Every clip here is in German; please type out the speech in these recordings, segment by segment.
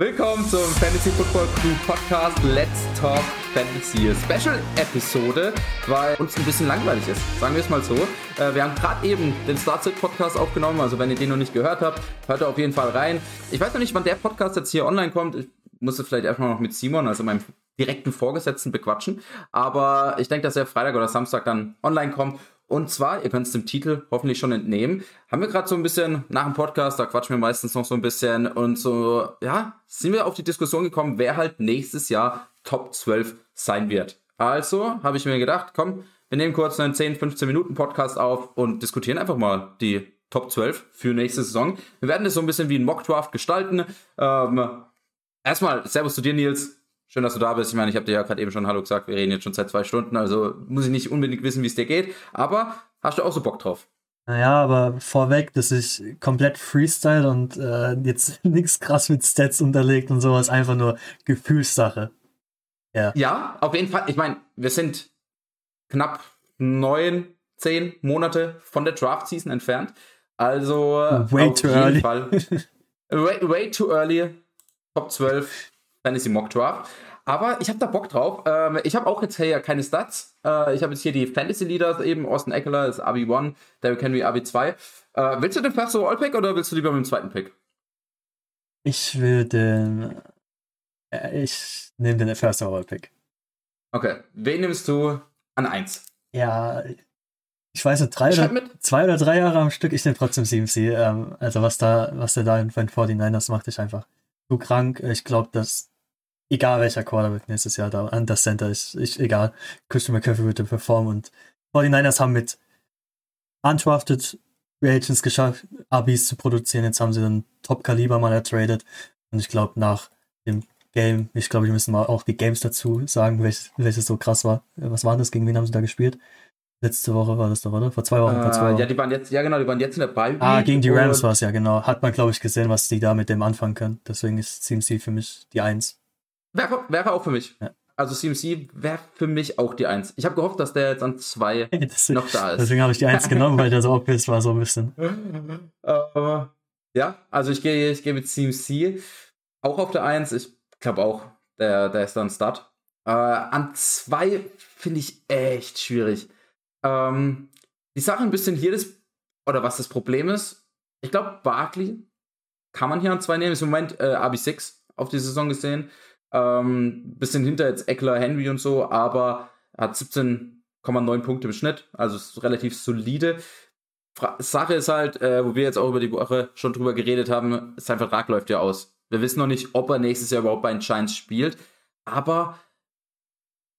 Willkommen zum Fantasy Football Crew Podcast Let's Talk Fantasy Special Episode, weil uns ein bisschen langweilig ist, sagen wir es mal so. Äh, wir haben gerade eben den Startset Podcast aufgenommen, also wenn ihr den noch nicht gehört habt, hört da auf jeden Fall rein. Ich weiß noch nicht, wann der Podcast jetzt hier online kommt. Ich muss es vielleicht erstmal noch mit Simon, also meinem direkten Vorgesetzten, bequatschen. Aber ich denke, dass er Freitag oder Samstag dann online kommt. Und zwar, ihr könnt es dem Titel hoffentlich schon entnehmen, haben wir gerade so ein bisschen nach dem Podcast, da quatschen wir meistens noch so ein bisschen und so, ja, sind wir auf die Diskussion gekommen, wer halt nächstes Jahr Top 12 sein wird. Also habe ich mir gedacht, komm, wir nehmen kurz einen 10, 15 Minuten Podcast auf und diskutieren einfach mal die Top 12 für nächste Saison. Wir werden das so ein bisschen wie ein Mockdraft gestalten. Ähm, erstmal, Servus zu dir, Nils. Schön, dass du da bist. Ich meine, ich habe dir ja gerade eben schon Hallo gesagt. Wir reden jetzt schon seit zwei Stunden, also muss ich nicht unbedingt wissen, wie es dir geht. Aber hast du auch so Bock drauf? Naja, aber vorweg, dass ich komplett Freestyle und äh, jetzt nichts krass mit Stats unterlegt und sowas, einfach nur Gefühlssache. Ja. Ja, auf jeden Fall. Ich meine, wir sind knapp neun, zehn Monate von der Draft-Season entfernt. Also way too early. Fall, way, way too early. Top 12 Fantasy Mock Draft. Aber ich habe da Bock drauf. Ähm, ich habe auch jetzt hier keine Stats. Äh, ich habe jetzt hier die Fantasy Leaders eben. Austin Eckler ist RB1, Derrick Henry RB2. Äh, willst du den First Overall Pick oder willst du lieber mit dem zweiten Pick? Ich will den. Äh, ich nehme den First Overall Pick. Okay. Wen nimmst du an 1? Ja, ich weiß nicht, drei oder, zwei oder drei Jahre am Stück, ich nehme trotzdem CMC. Ähm, also was da, was der da in den 49ers macht, ist einfach zu krank. Ich glaube, dass egal welcher Quarterback nächstes Jahr da an das Center ist, ich, egal, Christian McCaffrey wird performen und 49ers haben mit undrafted Reagents geschafft, Abis zu produzieren. Jetzt haben sie dann Top-Kaliber mal ertradet und ich glaube, nach dem Game, ich glaube, wir müssen mal auch die Games dazu sagen, welches, welches so krass war. Was war das? Gegen wen haben sie da gespielt? Letzte Woche war das doch, oder? Vor zwei Wochen, äh, vor zwei Wochen. Ja, die waren jetzt, ja genau, die waren jetzt in der Bye Ah, gegen die Rams war es ja, genau. Hat man, glaube ich, gesehen, was die da mit dem anfangen können. Deswegen ist CMC für mich die Eins. Wäre, wäre auch für mich. Ja. Also CMC wäre für mich auch die Eins. Ich habe gehofft, dass der jetzt an zwei deswegen, noch da ist. Deswegen habe ich die Eins genommen, weil der so obvious war, so ein bisschen. uh, ja, also ich gehe ich geh mit CMC auch auf der Eins. Ich glaube auch, der, der ist dann Start. Uh, an zwei finde ich echt schwierig. Ähm, die Sache ein bisschen hier ist, oder was das Problem ist, ich glaube, Barkley kann man hier an zwei nehmen. Ist im Moment äh, RB6 auf die Saison gesehen. Ähm, bisschen hinter jetzt Eckler, Henry und so, aber hat 17,9 Punkte im Schnitt, also ist relativ solide. Fra Sache ist halt, äh, wo wir jetzt auch über die Woche schon drüber geredet haben, sein Vertrag läuft ja aus. Wir wissen noch nicht, ob er nächstes Jahr überhaupt bei den Giants spielt, aber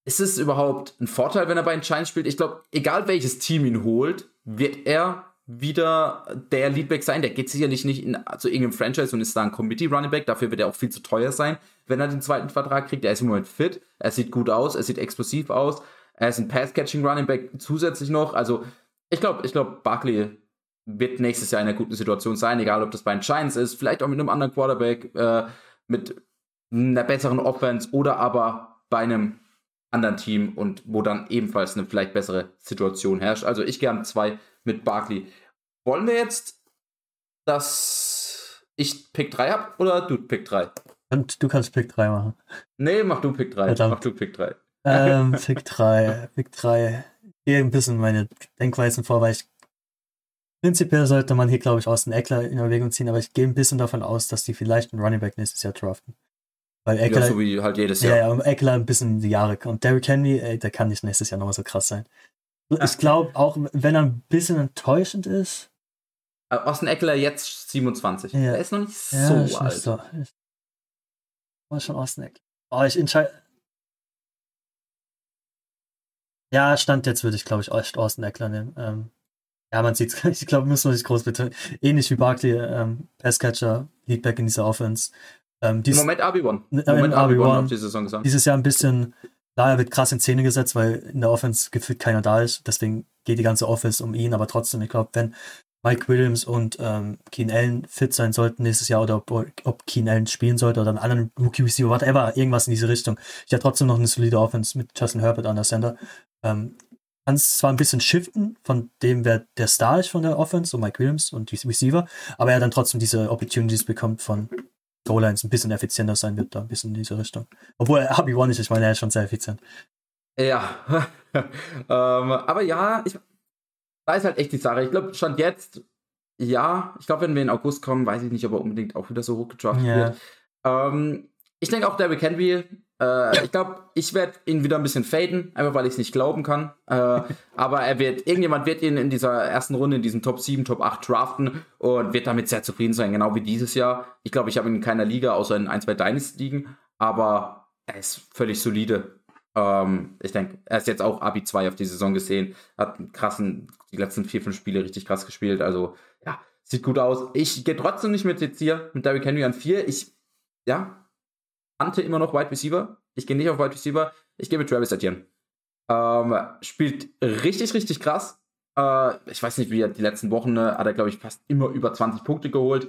ist es überhaupt ein Vorteil, wenn er bei den Giants spielt? Ich glaube, egal welches Team ihn holt, wird er wieder der Leadback sein. Der geht sicherlich nicht in, zu irgendeinem Franchise und ist da ein Committee Running Back. Dafür wird er auch viel zu teuer sein, wenn er den zweiten Vertrag kriegt. Er ist im Moment fit, er sieht gut aus, er sieht explosiv aus, er ist ein Pass-Catching Running Back zusätzlich noch. Also ich glaube, ich glaube, Barkley wird nächstes Jahr in einer guten Situation sein, egal ob das bei den Giants ist, vielleicht auch mit einem anderen Quarterback, äh, mit einer besseren Offense oder aber bei einem anderen Team und wo dann ebenfalls eine vielleicht bessere Situation herrscht. Also ich gehe an zwei mit Barkley. Wollen wir jetzt, dass ich Pick 3 habe oder du Pick 3? Und du kannst Pick 3 machen. Nee, mach du Pick 3. Verdammt. Mach du Pick 3. Ähm, Pick 3. Pick 3. Hier ein bisschen meine Denkweisen vor, weil ich prinzipiell sollte man hier, glaube ich, aus den Eckler in Erwägung ziehen, aber ich gehe ein bisschen davon aus, dass die vielleicht einen Running Back nächstes Jahr draften. Weil Eckler, ja, so wie halt jedes Jahr. Ja, ja, Eckler ein bisschen die Jahre. Und Derrick Henry, ey, der kann nicht nächstes Jahr nochmal so krass sein. Ich glaube, auch wenn er ein bisschen enttäuschend ist. Äh, Austin Eckler jetzt 27. Ja. Er ist noch nicht ja, so alt. So. War schon Austin Eckler. Oh, ich entscheide. Ja, Stand jetzt würde ich, glaube ich, Austin Eckler nehmen. Ähm, ja, man sieht es. Ich glaube, muss man sich groß betonen. Ähnlich wie Barkley, ähm, Passcatcher, Leadback in dieser Offense. Ähm, dies, Im Moment RB1. Im Moment RB1 die Saison gesagt. Dieses Jahr ein bisschen, daher wird krass in Szene gesetzt, weil in der Offense gefühlt keiner da ist. Deswegen geht die ganze Offense um ihn. Aber trotzdem, ich glaube, wenn Mike Williams und ähm, Keen Allen fit sein sollten nächstes Jahr oder ob, ob Keen Allen spielen sollte oder einen anderen Rookie Receiver, whatever, irgendwas in diese Richtung. Ich habe trotzdem noch eine solide Offense mit Justin Herbert an der Center. Ähm, kann es zwar ein bisschen shiften von dem, wer der Star ist von der Offense, so Mike Williams und die Receiver, aber er dann trotzdem diese Opportunities bekommt von O-Lines ein bisschen effizienter sein wird, da ein bisschen in diese Richtung. Obwohl Abi war nicht, ich meine, er ist schon sehr effizient. Ja, ähm, aber ja, ich, da ist halt echt die Sache. Ich glaube, schon jetzt, ja, ich glaube, wenn wir in August kommen, weiß ich nicht, ob er unbedingt auch wieder so hoch gedraftet yeah. wird. Ähm, ich denke auch Derrick Henry, äh, ich glaube, ich werde ihn wieder ein bisschen faden, einfach weil ich es nicht glauben kann. Äh, aber er wird, irgendjemand wird ihn in dieser ersten Runde, in diesem Top 7, Top 8 draften und wird damit sehr zufrieden sein, genau wie dieses Jahr. Ich glaube, ich habe ihn in keiner Liga, außer in ein, zwei Dynasty-Ligen, aber er ist völlig solide. Ähm, ich denke, er ist jetzt auch Abi 2 auf die Saison gesehen, hat einen krassen, die letzten vier, fünf Spiele richtig krass gespielt. Also, ja, sieht gut aus. Ich gehe trotzdem nicht mit jetzt hier mit Derrick Henry an 4. Ich, ja, Ante immer noch Wide Receiver. Ich gehe nicht auf Wide Receiver. Ich gehe mit Travis Etienne. Ähm, spielt richtig, richtig krass. Äh, ich weiß nicht, wie er die letzten Wochen ne, hat er, glaube ich, fast immer über 20 Punkte geholt.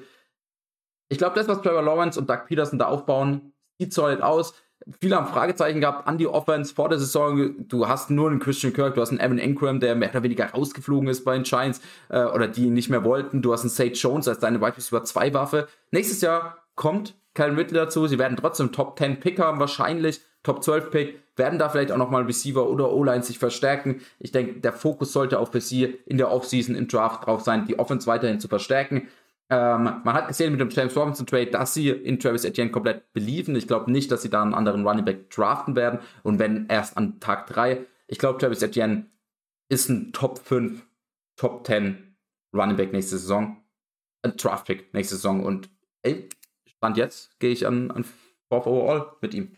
Ich glaube, das, was Trevor Lawrence und Doug Peterson da aufbauen, sieht solid aus. Viele haben Fragezeichen gehabt an die Offense vor der Saison. Du hast nur einen Christian Kirk, du hast einen Evan Ingram, der mehr oder weniger rausgeflogen ist bei den Giants äh, oder die ihn nicht mehr wollten. Du hast einen Sage Jones als deine Wide Receiver 2 Waffe. Nächstes Jahr kommt Kyle Ridley dazu. Sie werden trotzdem Top 10 Pick haben, wahrscheinlich Top 12 Pick. Werden da vielleicht auch nochmal Receiver oder O-Line sich verstärken. Ich denke, der Fokus sollte auch für sie in der Offseason im Draft drauf sein, die Offense weiterhin zu verstärken. Ähm, man hat gesehen mit dem James Robinson Trade, dass sie in Travis Etienne komplett believen. Ich glaube nicht, dass sie da einen anderen Running Back draften werden. Und wenn erst an Tag 3. Ich glaube, Travis Etienne ist ein Top 5, Top 10 Running Back nächste Saison. Ein Draft Pick nächste Saison. Und ey, Stand jetzt gehe ich an, an Fourth Overall mit ihm.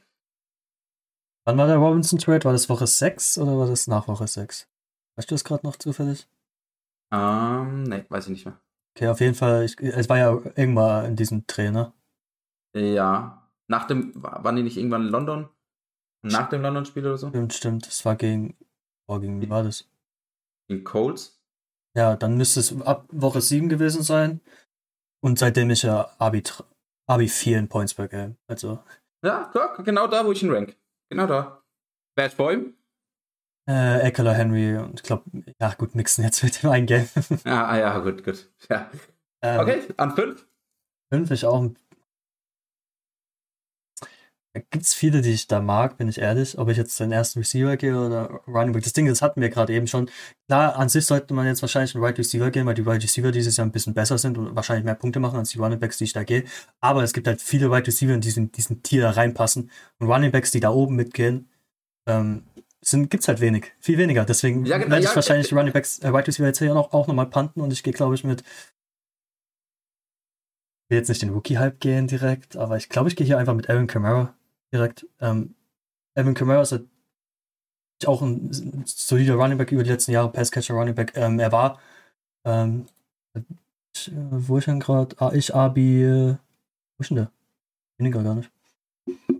Wann war der Robinson Trade? War das Woche 6 oder war das nach Woche 6? Weißt du das gerade noch zufällig? Ähm, ne, weiß ich nicht mehr. Okay, auf jeden Fall, ich, es war ja irgendwann in diesem Trainer. Ja. Nach dem, waren die nicht irgendwann in London? Nach dem London-Spiel oder so? Stimmt, stimmt. Das war gegen, oh, gegen wie war das? Gegen Colts? Ja, dann müsste es ab Woche 7 gewesen sein. Und seitdem ist er Arbitra Abi 4 in Points per Game. Also. Ja, genau da, wo ich ihn rank. Genau da. Bad Boy? Äh, Eckler, Henry und ich glaube, ja gut, mixen jetzt mit dem einen Game. ah, ah, ja, gut, gut. Ja. Ähm, okay, an 5? 5 ist auch da gibt es viele, die ich da mag, bin ich ehrlich. Ob ich jetzt den ersten Receiver gehe oder Running Back. Das Ding, das hatten wir gerade eben schon. Klar, an sich sollte man jetzt wahrscheinlich einen Right Receiver gehen, weil die Right Receiver dieses Jahr ein bisschen besser sind und wahrscheinlich mehr Punkte machen als die Running Backs, die ich da gehe. Aber es gibt halt viele Right Receiver, die in diesen Tier da reinpassen. Und Running Backs, die da oben mitgehen, ähm, gibt es halt wenig. Viel weniger. Deswegen ja, genau, werde ich ja, wahrscheinlich ja, Running Backs, äh, Right Receiver jetzt hier auch, auch nochmal panten und ich gehe, glaube ich, mit ich will jetzt nicht den Rookie-Hype gehen direkt, aber ich glaube, ich gehe hier einfach mit Aaron Camara direkt. Ähm, Evan Kamara ist halt auch ein solider Running Back über die letzten Jahre, Passcatcher Running Back. Ähm, er war, ähm, wo ist denn gerade? Ah, ich, Abi, wo ist denn der? Weniger gar nicht.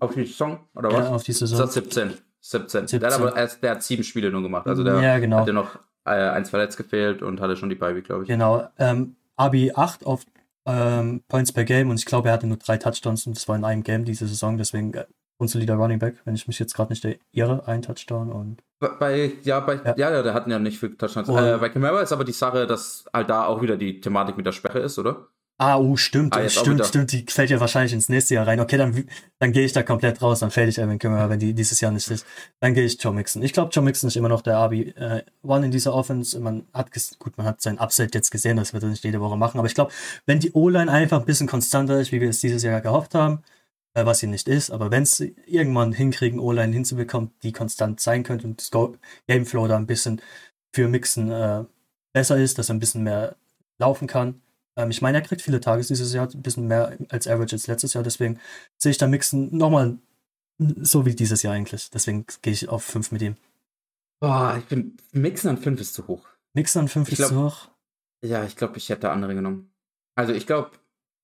Auf die Saison, oder was? Ja, auf die Saison. Das 17. 17. 17. Der, hat aber erst, der hat sieben Spiele nur gemacht. Also der ja, genau. hatte noch äh, eins verletzt gefehlt und hatte schon die Bye glaube ich. Genau. Ähm, Abi 8 auf ähm, Points per Game und ich glaube, er hatte nur drei Touchdowns und das war in einem Game diese Saison, deswegen äh, unsolider Running Back, wenn ich mich jetzt gerade nicht irre, ein Touchdown und. Bei, ja, bei, ja, ja, der hatten ja nicht viel Touchdowns. äh, bei Camara ist aber die Sache, dass halt da auch wieder die Thematik mit der Sperre ist, oder? Ah, oh, stimmt, ah, stimmt, stimmt. Die fällt ja wahrscheinlich ins nächste Jahr rein. Okay, dann, dann gehe ich da komplett raus, dann fällt ich Evan Kamara, wenn die dieses Jahr nicht ist. Dann gehe ich Joe Mixon. Ich glaube, Joe Mixon ist immer noch der RB äh, One in dieser Offense. Man hat, gut, man hat sein Upside jetzt gesehen, das wird er nicht jede Woche machen. Aber ich glaube, wenn die O-Line einfach ein bisschen konstanter ist, wie wir es dieses Jahr gehofft haben, äh, was sie nicht ist, aber wenn es irgendwann hinkriegen, O-Line hinzubekommen, die konstant sein könnte und das Gameflow da ein bisschen für Mixen äh, besser ist, dass er ein bisschen mehr laufen kann, ähm, ich meine, er kriegt viele Tages dieses Jahr, ein bisschen mehr als Average als letztes Jahr, deswegen sehe ich da Mixen nochmal so wie dieses Jahr eigentlich. Deswegen gehe ich auf 5 mit ihm. Boah, ich bin. Mixen an 5 ist zu hoch. Mixen an 5 ist glaub, zu hoch? Ja, ich glaube, ich hätte andere genommen. Also ich glaube.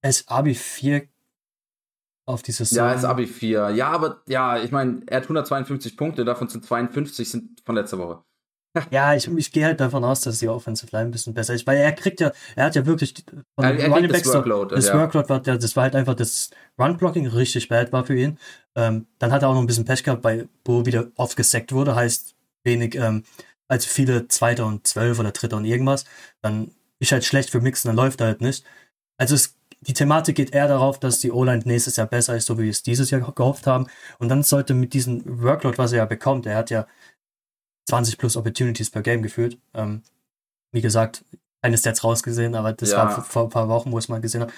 Ist Abi 4 auf dieses Ja, er ist Abi 4. Ja, aber ja, ich meine, er hat 152 Punkte, davon sind 52 sind von letzter Woche. ja, ich, ich gehe halt davon aus, dass die Offensive Line ein bisschen besser ist, weil er kriegt ja, er hat ja wirklich von er, er Running Backs das Workload, das ja. Workload war, ja, das war halt einfach das Run-Blocking richtig bad war für ihn. Ähm, dann hat er auch noch ein bisschen Pech gehabt, bei, wo wieder oft gesackt wurde, heißt wenig, ähm, also viele Zweiter und Zwölf oder Dritter und irgendwas. Dann ist halt schlecht für Mixen, dann läuft er halt nicht. Also es, die Thematik geht eher darauf, dass die O-Line nächstes Jahr besser ist, so wie wir es dieses Jahr gehofft haben. Und dann sollte mit diesem Workload, was er ja bekommt, er hat ja 20 plus Opportunities per Game gefühlt. Ähm, wie gesagt, keine Stats rausgesehen, aber das ja. war vor, vor, ein paar Wochen, wo ich es mal gesehen habe.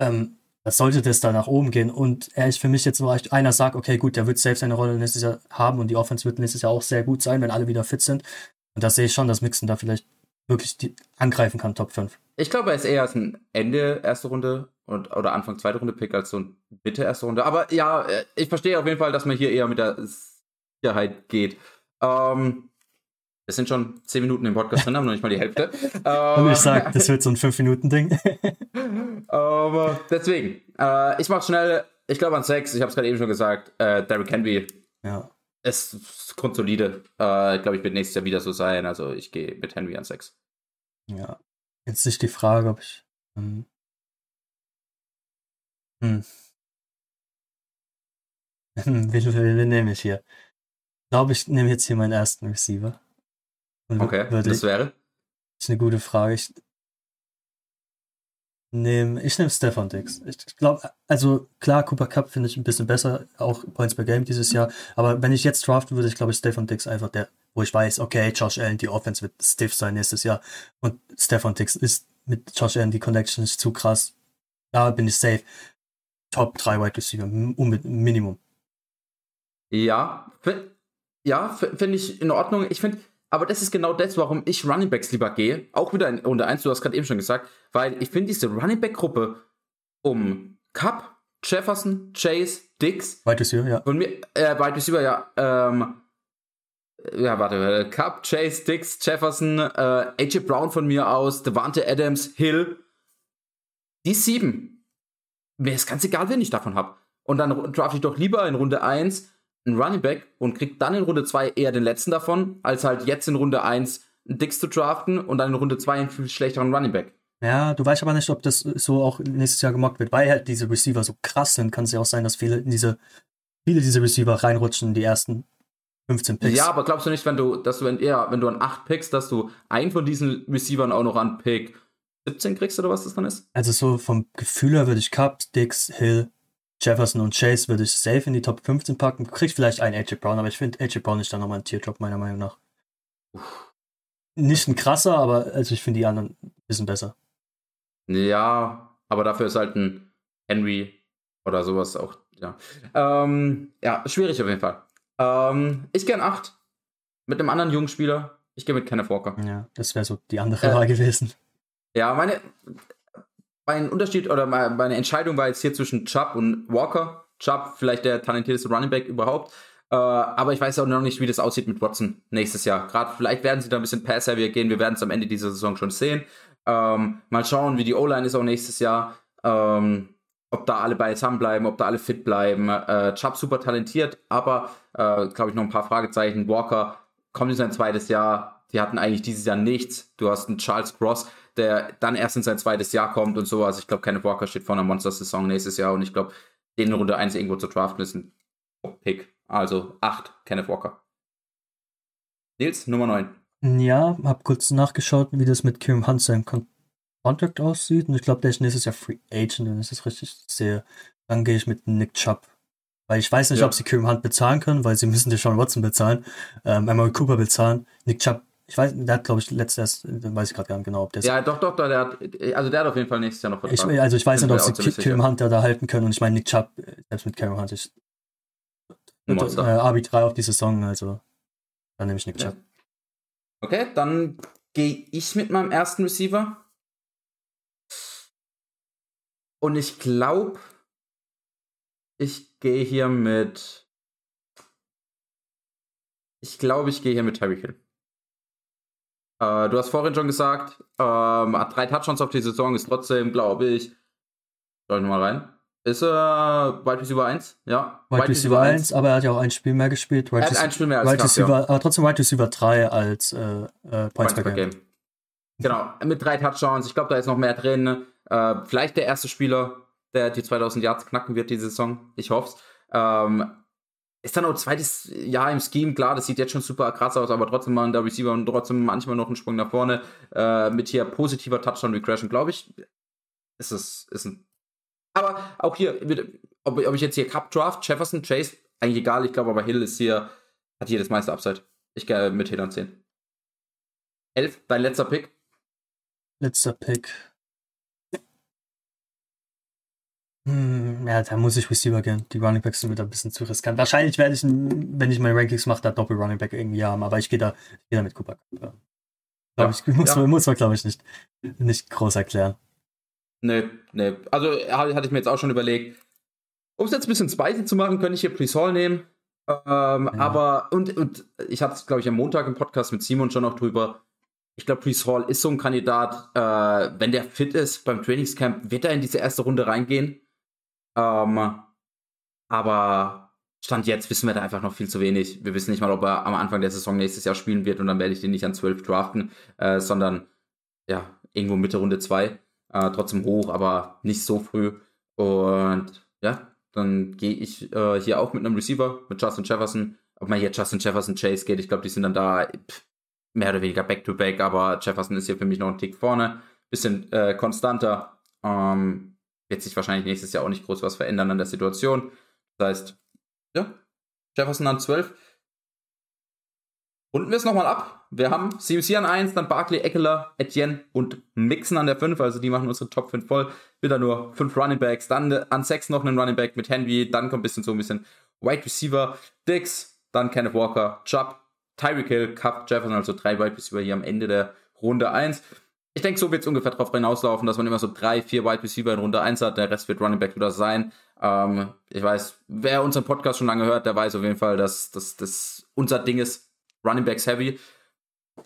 Ähm, das sollte das da nach oben gehen. Und er ist für mich jetzt nur einer sagt, okay, gut, der wird selbst eine Rolle nächstes Jahr haben und die Offense wird nächstes Jahr auch sehr gut sein, wenn alle wieder fit sind. Und da sehe ich schon, dass Mixon da vielleicht wirklich die, angreifen kann, Top 5. Ich glaube, er ist eher als ein Ende erste Runde und, oder Anfang zweite Runde Pick als so ein Mitte erste Runde. Aber ja, äh, ich verstehe auf jeden Fall, dass man hier eher mit der Sicherheit geht. Ähm, wir sind schon zehn Minuten im Podcast drin, haben noch nicht mal die Hälfte. Und ich sage, das wird so ein 5-Minuten-Ding. Aber deswegen, äh, ich mache schnell, ich glaube an sechs, ich habe es gerade eben schon gesagt, äh, Derrick Henry. Ja. Ist grundsolide. Äh, ich glaube, ich wird nächstes Jahr wieder so sein. Also ich gehe mit Henry an sechs. Ja. Jetzt ist die Frage, ob ich. Ähm, hm. wen, wen, wen nehme ich hier? Ich glaube, ich nehme jetzt hier meinen ersten Receiver. Okay, das wäre? Das ist eine gute Frage. Ich nehme ich nehm Stefan Dix. Ich glaube, also klar, Cooper Cup finde ich ein bisschen besser, auch Points per Game dieses Jahr. Aber wenn ich jetzt draften würde, ich glaube, Stefan Dix einfach der, wo ich weiß, okay, Josh Allen, die Offense wird stiff sein nächstes Jahr. Und Stefan Dix ist mit Josh Allen die Connection ist zu krass. Da bin ich safe. Top 3 Wide Receiver, Minimum. Ja, ja, finde ich in Ordnung. Ich finde, aber das ist genau das, warum ich Running Backs lieber gehe. Auch wieder in Runde 1, du hast gerade eben schon gesagt, weil ich finde diese Running Back Gruppe um Cup, Jefferson, Chase, Dix. Wide Receiver, ja. Von mir, äh, Wide Receiver, ja. Ähm, ja, warte, äh, Cup, Chase, Dix, Jefferson, äh, AJ Brown von mir aus, Devante Adams, Hill. Die sieben. Mir ist ganz egal, wen ich davon habe. Und dann draft ich doch lieber in Runde 1 einen Running Back und kriegt dann in Runde 2 eher den letzten davon, als halt jetzt in Runde 1 einen Dix zu draften und dann in Runde 2 einen viel schlechteren Running Back. Ja, du weißt aber nicht, ob das so auch nächstes Jahr gemockt wird, weil halt diese Receiver so krass sind, kann es ja auch sein, dass viele in diese, viele diese Receiver reinrutschen in die ersten 15 Picks. Ja, aber glaubst du nicht, wenn du, dass du wenn, eher, wenn du an 8 Picks, dass du einen von diesen Receivern auch noch an Pick 17 kriegst oder was das dann ist? Also so vom Gefühl her würde ich Cup, Dix, Hill, Jefferson und Chase würde ich safe in die Top 15 packen. Kriegt vielleicht einen AJ Brown, aber ich finde AJ Brown ist dann nochmal ein Teardrop, meiner Meinung nach. Uff. Nicht ein krasser, aber also ich finde die anderen ein bisschen besser. Ja, aber dafür ist halt ein Henry oder sowas auch, ja. Ähm, ja, schwierig auf jeden Fall. Ähm, ich gehe an 8 mit einem anderen jungen Spieler. Ich gehe mit Kenneth Walker. Ja, das wäre so die andere äh, Wahl gewesen. Ja, meine, mein Unterschied oder meine Entscheidung war jetzt hier zwischen Chubb und Walker. Chubb, vielleicht der talentierteste Running Back überhaupt. Äh, aber ich weiß auch noch nicht, wie das aussieht mit Watson nächstes Jahr. Gerade vielleicht werden sie da ein bisschen pass-heavier gehen. Wir werden es am Ende dieser Saison schon sehen. Ähm, mal schauen, wie die O-Line ist auch nächstes Jahr. Ähm, ob da alle beisammen bleiben, ob da alle fit bleiben. Äh, Chubb super talentiert, aber äh, glaube ich noch ein paar Fragezeichen. Walker kommt in sein zweites Jahr. Die hatten eigentlich dieses Jahr nichts. Du hast einen Charles Cross, der dann erst in sein zweites Jahr kommt und so. Also ich glaube, Kenneth Walker steht vor einer Monster-Saison nächstes Jahr und ich glaube, den in Runde 1 irgendwo zu draften ist ein Pick. Also 8, Kenneth Walker. Nils, Nummer 9. Ja, hab kurz nachgeschaut, wie das mit Kim Hunt sein Contract aussieht. Und ich glaube, der ist nächstes Jahr Free Agent, wenn ich das richtig sehe. Dann gehe ich mit Nick Chubb. Weil ich weiß nicht, ja. ob sie Kim Hunt bezahlen können, weil sie müssen Sean Watson bezahlen, ähm, einmal Cooper bezahlen. Nick Chubb ich weiß, der hat, glaube ich, letztes, weiß ich gerade gar nicht genau, ob der Ja, doch, doch, der hat, also der hat auf jeden Fall nächstes Jahr noch Vertrag. Ich, also ich weiß nicht, ob sie Kim Hunter da halten können und ich meine, Nick Chubb, selbst mit Cameron Hunt, ist äh, RB3 auf die Saison, also dann nehme ich Nick Chubb. Okay, dann gehe ich mit meinem ersten Receiver. Und ich glaube, ich gehe hier mit. Ich glaube, ich gehe hier mit Terry Hill. Äh, du hast vorhin schon gesagt, ähm, hat drei Touchdowns auf die Saison, ist trotzdem, glaube ich, schau ich mal rein. Ist er äh, Wide Receiver 1? Ja. Wide, Receiver 1, aber er hat ja auch ein Spiel mehr gespielt. Wide er hat ein Spiel mehr als Wide Receiver, ja. Aber trotzdem Wide Receiver 3 als äh, äh, Points, Points per Game. Game. Genau, mit drei Touchdowns. Ich glaube, da ist noch mehr drin. Äh, vielleicht der erste Spieler, der die 2000 Yards knacken wird diese Saison. Ich hoffe es. Ähm, ist dann auch zweites Jahr im Scheme, klar, das sieht jetzt schon super krass aus, aber trotzdem mal der Receiver und trotzdem manchmal noch einen Sprung nach vorne äh, mit hier positiver Touchdown Regression, glaube ich, ist es ist ein Aber auch hier, ob, ob ich jetzt hier Cup Draft, Jefferson, Chase, eigentlich egal. Ich glaube aber Hill ist hier, hat hier das meiste Upside. Ich gehe mit Hill an 10. 11, dein letzter Pick. Letzter Pick. Hm, ja, da muss ich Receiver gehen. Die Running Backs sind wieder ein bisschen zu riskant. Wahrscheinlich werde ich, wenn ich meine Rankings mache, da Doppel Running Back irgendwie haben, aber ich gehe da, ich geh da mit Cooper. Ja. Ja, ich, muss, ja. man, muss man, glaube ich, nicht, nicht groß erklären. Nee, nee. Also hatte ich mir jetzt auch schon überlegt. Um es jetzt ein bisschen spicy zu machen, könnte ich hier Please Hall nehmen. Ähm, ja. Aber, und, und ich hatte es, glaube ich, am Montag im Podcast mit Simon schon noch drüber. Ich glaube, Please Hall ist so ein Kandidat, äh, wenn der fit ist beim Trainingscamp, wird er in diese erste Runde reingehen. Ähm, aber Stand jetzt wissen wir da einfach noch viel zu wenig. Wir wissen nicht mal, ob er am Anfang der Saison nächstes Jahr spielen wird und dann werde ich den nicht an 12 draften, äh, sondern ja, irgendwo Mitte Runde 2. Äh, trotzdem hoch, aber nicht so früh. Und ja, dann gehe ich äh, hier auch mit einem Receiver, mit Justin Jefferson. Ob man hier Justin Jefferson Chase geht, ich glaube, die sind dann da pff, mehr oder weniger back-to-back, -back, aber Jefferson ist hier für mich noch ein Tick vorne. Bisschen äh, konstanter. Ähm, wird sich wahrscheinlich nächstes Jahr auch nicht groß was verändern an der Situation. Das heißt, ja, Jefferson an 12. Runden wir es nochmal ab. Wir haben CMC an 1, dann Barkley, Eckler, Etienne und Mixon an der 5. Also die machen unsere Top 5 voll. Wieder nur 5 Running Backs. Dann an 6 noch einen Running Back mit Henry. Dann kommt ein bisschen so ein bisschen Wide Receiver. Dix, dann Kenneth Walker, Chubb, Tyreek Hill, Cup, Jefferson. Also drei Wide Receiver hier am Ende der Runde 1. Ich denke, so wird es ungefähr darauf hinauslaufen, dass man immer so drei, vier Wide Receiver in Runde 1 hat. Der Rest wird Running Back wieder sein. Ähm, ich weiß, wer unseren Podcast schon lange hört, der weiß auf jeden Fall, dass das unser Ding ist. Running Backs Heavy.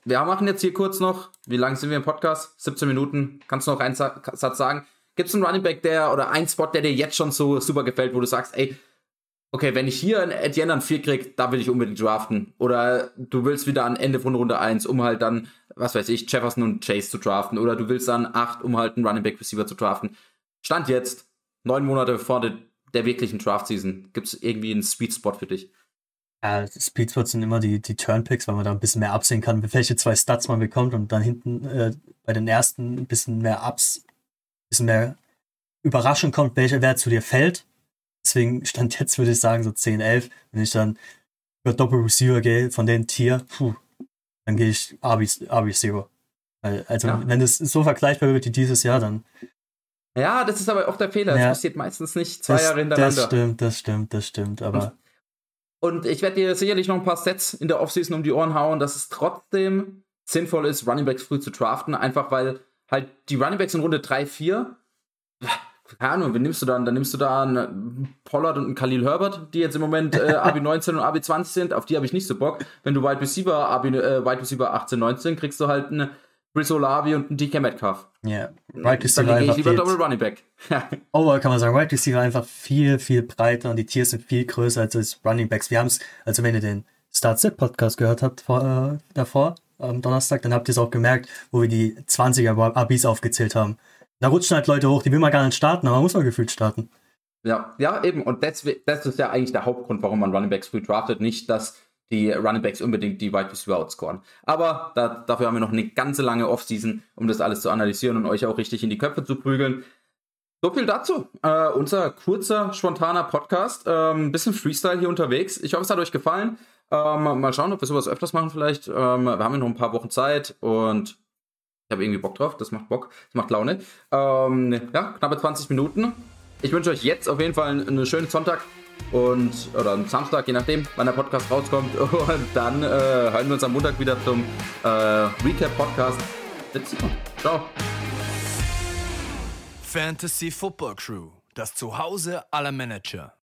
Wir machen jetzt hier kurz noch, wie lange sind wir im Podcast? 17 Minuten. Kannst du noch einen Satz sagen? Gibt es einen Running Back, der oder einen Spot, der dir jetzt schon so super gefällt, wo du sagst, ey, okay, wenn ich hier einen Etienne an 4 krieg, da will ich unbedingt draften. Oder du willst wieder an Ende von Runde 1, um halt dann, was weiß ich, Jefferson und Chase zu draften. Oder du willst dann 8, um halt einen Running Back Receiver zu draften. Stand jetzt, neun Monate vor der, der wirklichen Draft-Season. Gibt es irgendwie einen Sweet Spot für dich? Ja, Speedspots sind immer die, die Turnpicks, weil man da ein bisschen mehr absehen kann, welche zwei Stats man bekommt und dann hinten äh, bei den ersten ein bisschen mehr Ups, ein bisschen mehr Überraschung kommt, welcher Wert zu dir fällt Deswegen stand jetzt, würde ich sagen, so 10, 11. Wenn ich dann über Doppel-Receiver gehe, von den Tier, puh, dann gehe ich RB, Zero. Also, ja. wenn es so vergleichbar wird wie dieses Jahr, dann. Ja, das ist aber auch der Fehler. Ja, das passiert meistens nicht zwei das, Jahre hintereinander. Das stimmt, das stimmt, das stimmt, aber. Und, und ich werde dir sicherlich noch ein paar Sets in der Offseason um die Ohren hauen, dass es trotzdem sinnvoll ist, Runningbacks früh zu draften, einfach weil halt die Runningbacks in Runde 3, 4 keine Ahnung, wen nimmst du dann? Dann nimmst du da einen Pollard und einen Khalil Herbert, die jetzt im Moment äh, AB19 und AB20 sind. Auf die habe ich nicht so Bock. Wenn du Wide Receiver, AB, äh, Wide Receiver 18, 19, kriegst du halt einen Chris Olavi und einen DK Metcalf. Ja, yeah. Wide Receiver Dann gehe ich lieber Double Running Back. Overall kann man sagen, Wide Receiver einfach viel, viel breiter und die Tiers sind viel größer als das Running Backs. Wir haben es, also wenn ihr den Start-Set-Podcast gehört habt vor, äh, davor, am Donnerstag, dann habt ihr es auch gemerkt, wo wir die 20er Abis aufgezählt haben. Da rutschen halt Leute hoch, die will man gar nicht starten, aber man muss man gefühlt starten. Ja, ja, eben. Und das, das ist ja eigentlich der Hauptgrund, warum man Running Backs früh draftet. Nicht, dass die Running Backs unbedingt die Wide Receiver outscoren. Aber da, dafür haben wir noch eine ganze lange Offseason, um das alles zu analysieren und euch auch richtig in die Köpfe zu prügeln. So viel dazu. Äh, unser kurzer, spontaner Podcast. Ein ähm, bisschen Freestyle hier unterwegs. Ich hoffe, es hat euch gefallen. Ähm, mal schauen, ob wir sowas öfters machen vielleicht. Ähm, wir haben ja noch ein paar Wochen Zeit und ich habe irgendwie Bock drauf, das macht Bock, das macht Laune. Ähm, ja, knappe 20 Minuten. Ich wünsche euch jetzt auf jeden Fall einen schönen Sonntag und oder einen Samstag, je nachdem, wann der Podcast rauskommt. Und dann äh, hören wir uns am Montag wieder zum äh, Recap-Podcast. Ciao. Fantasy Football Crew, das Zuhause aller Manager.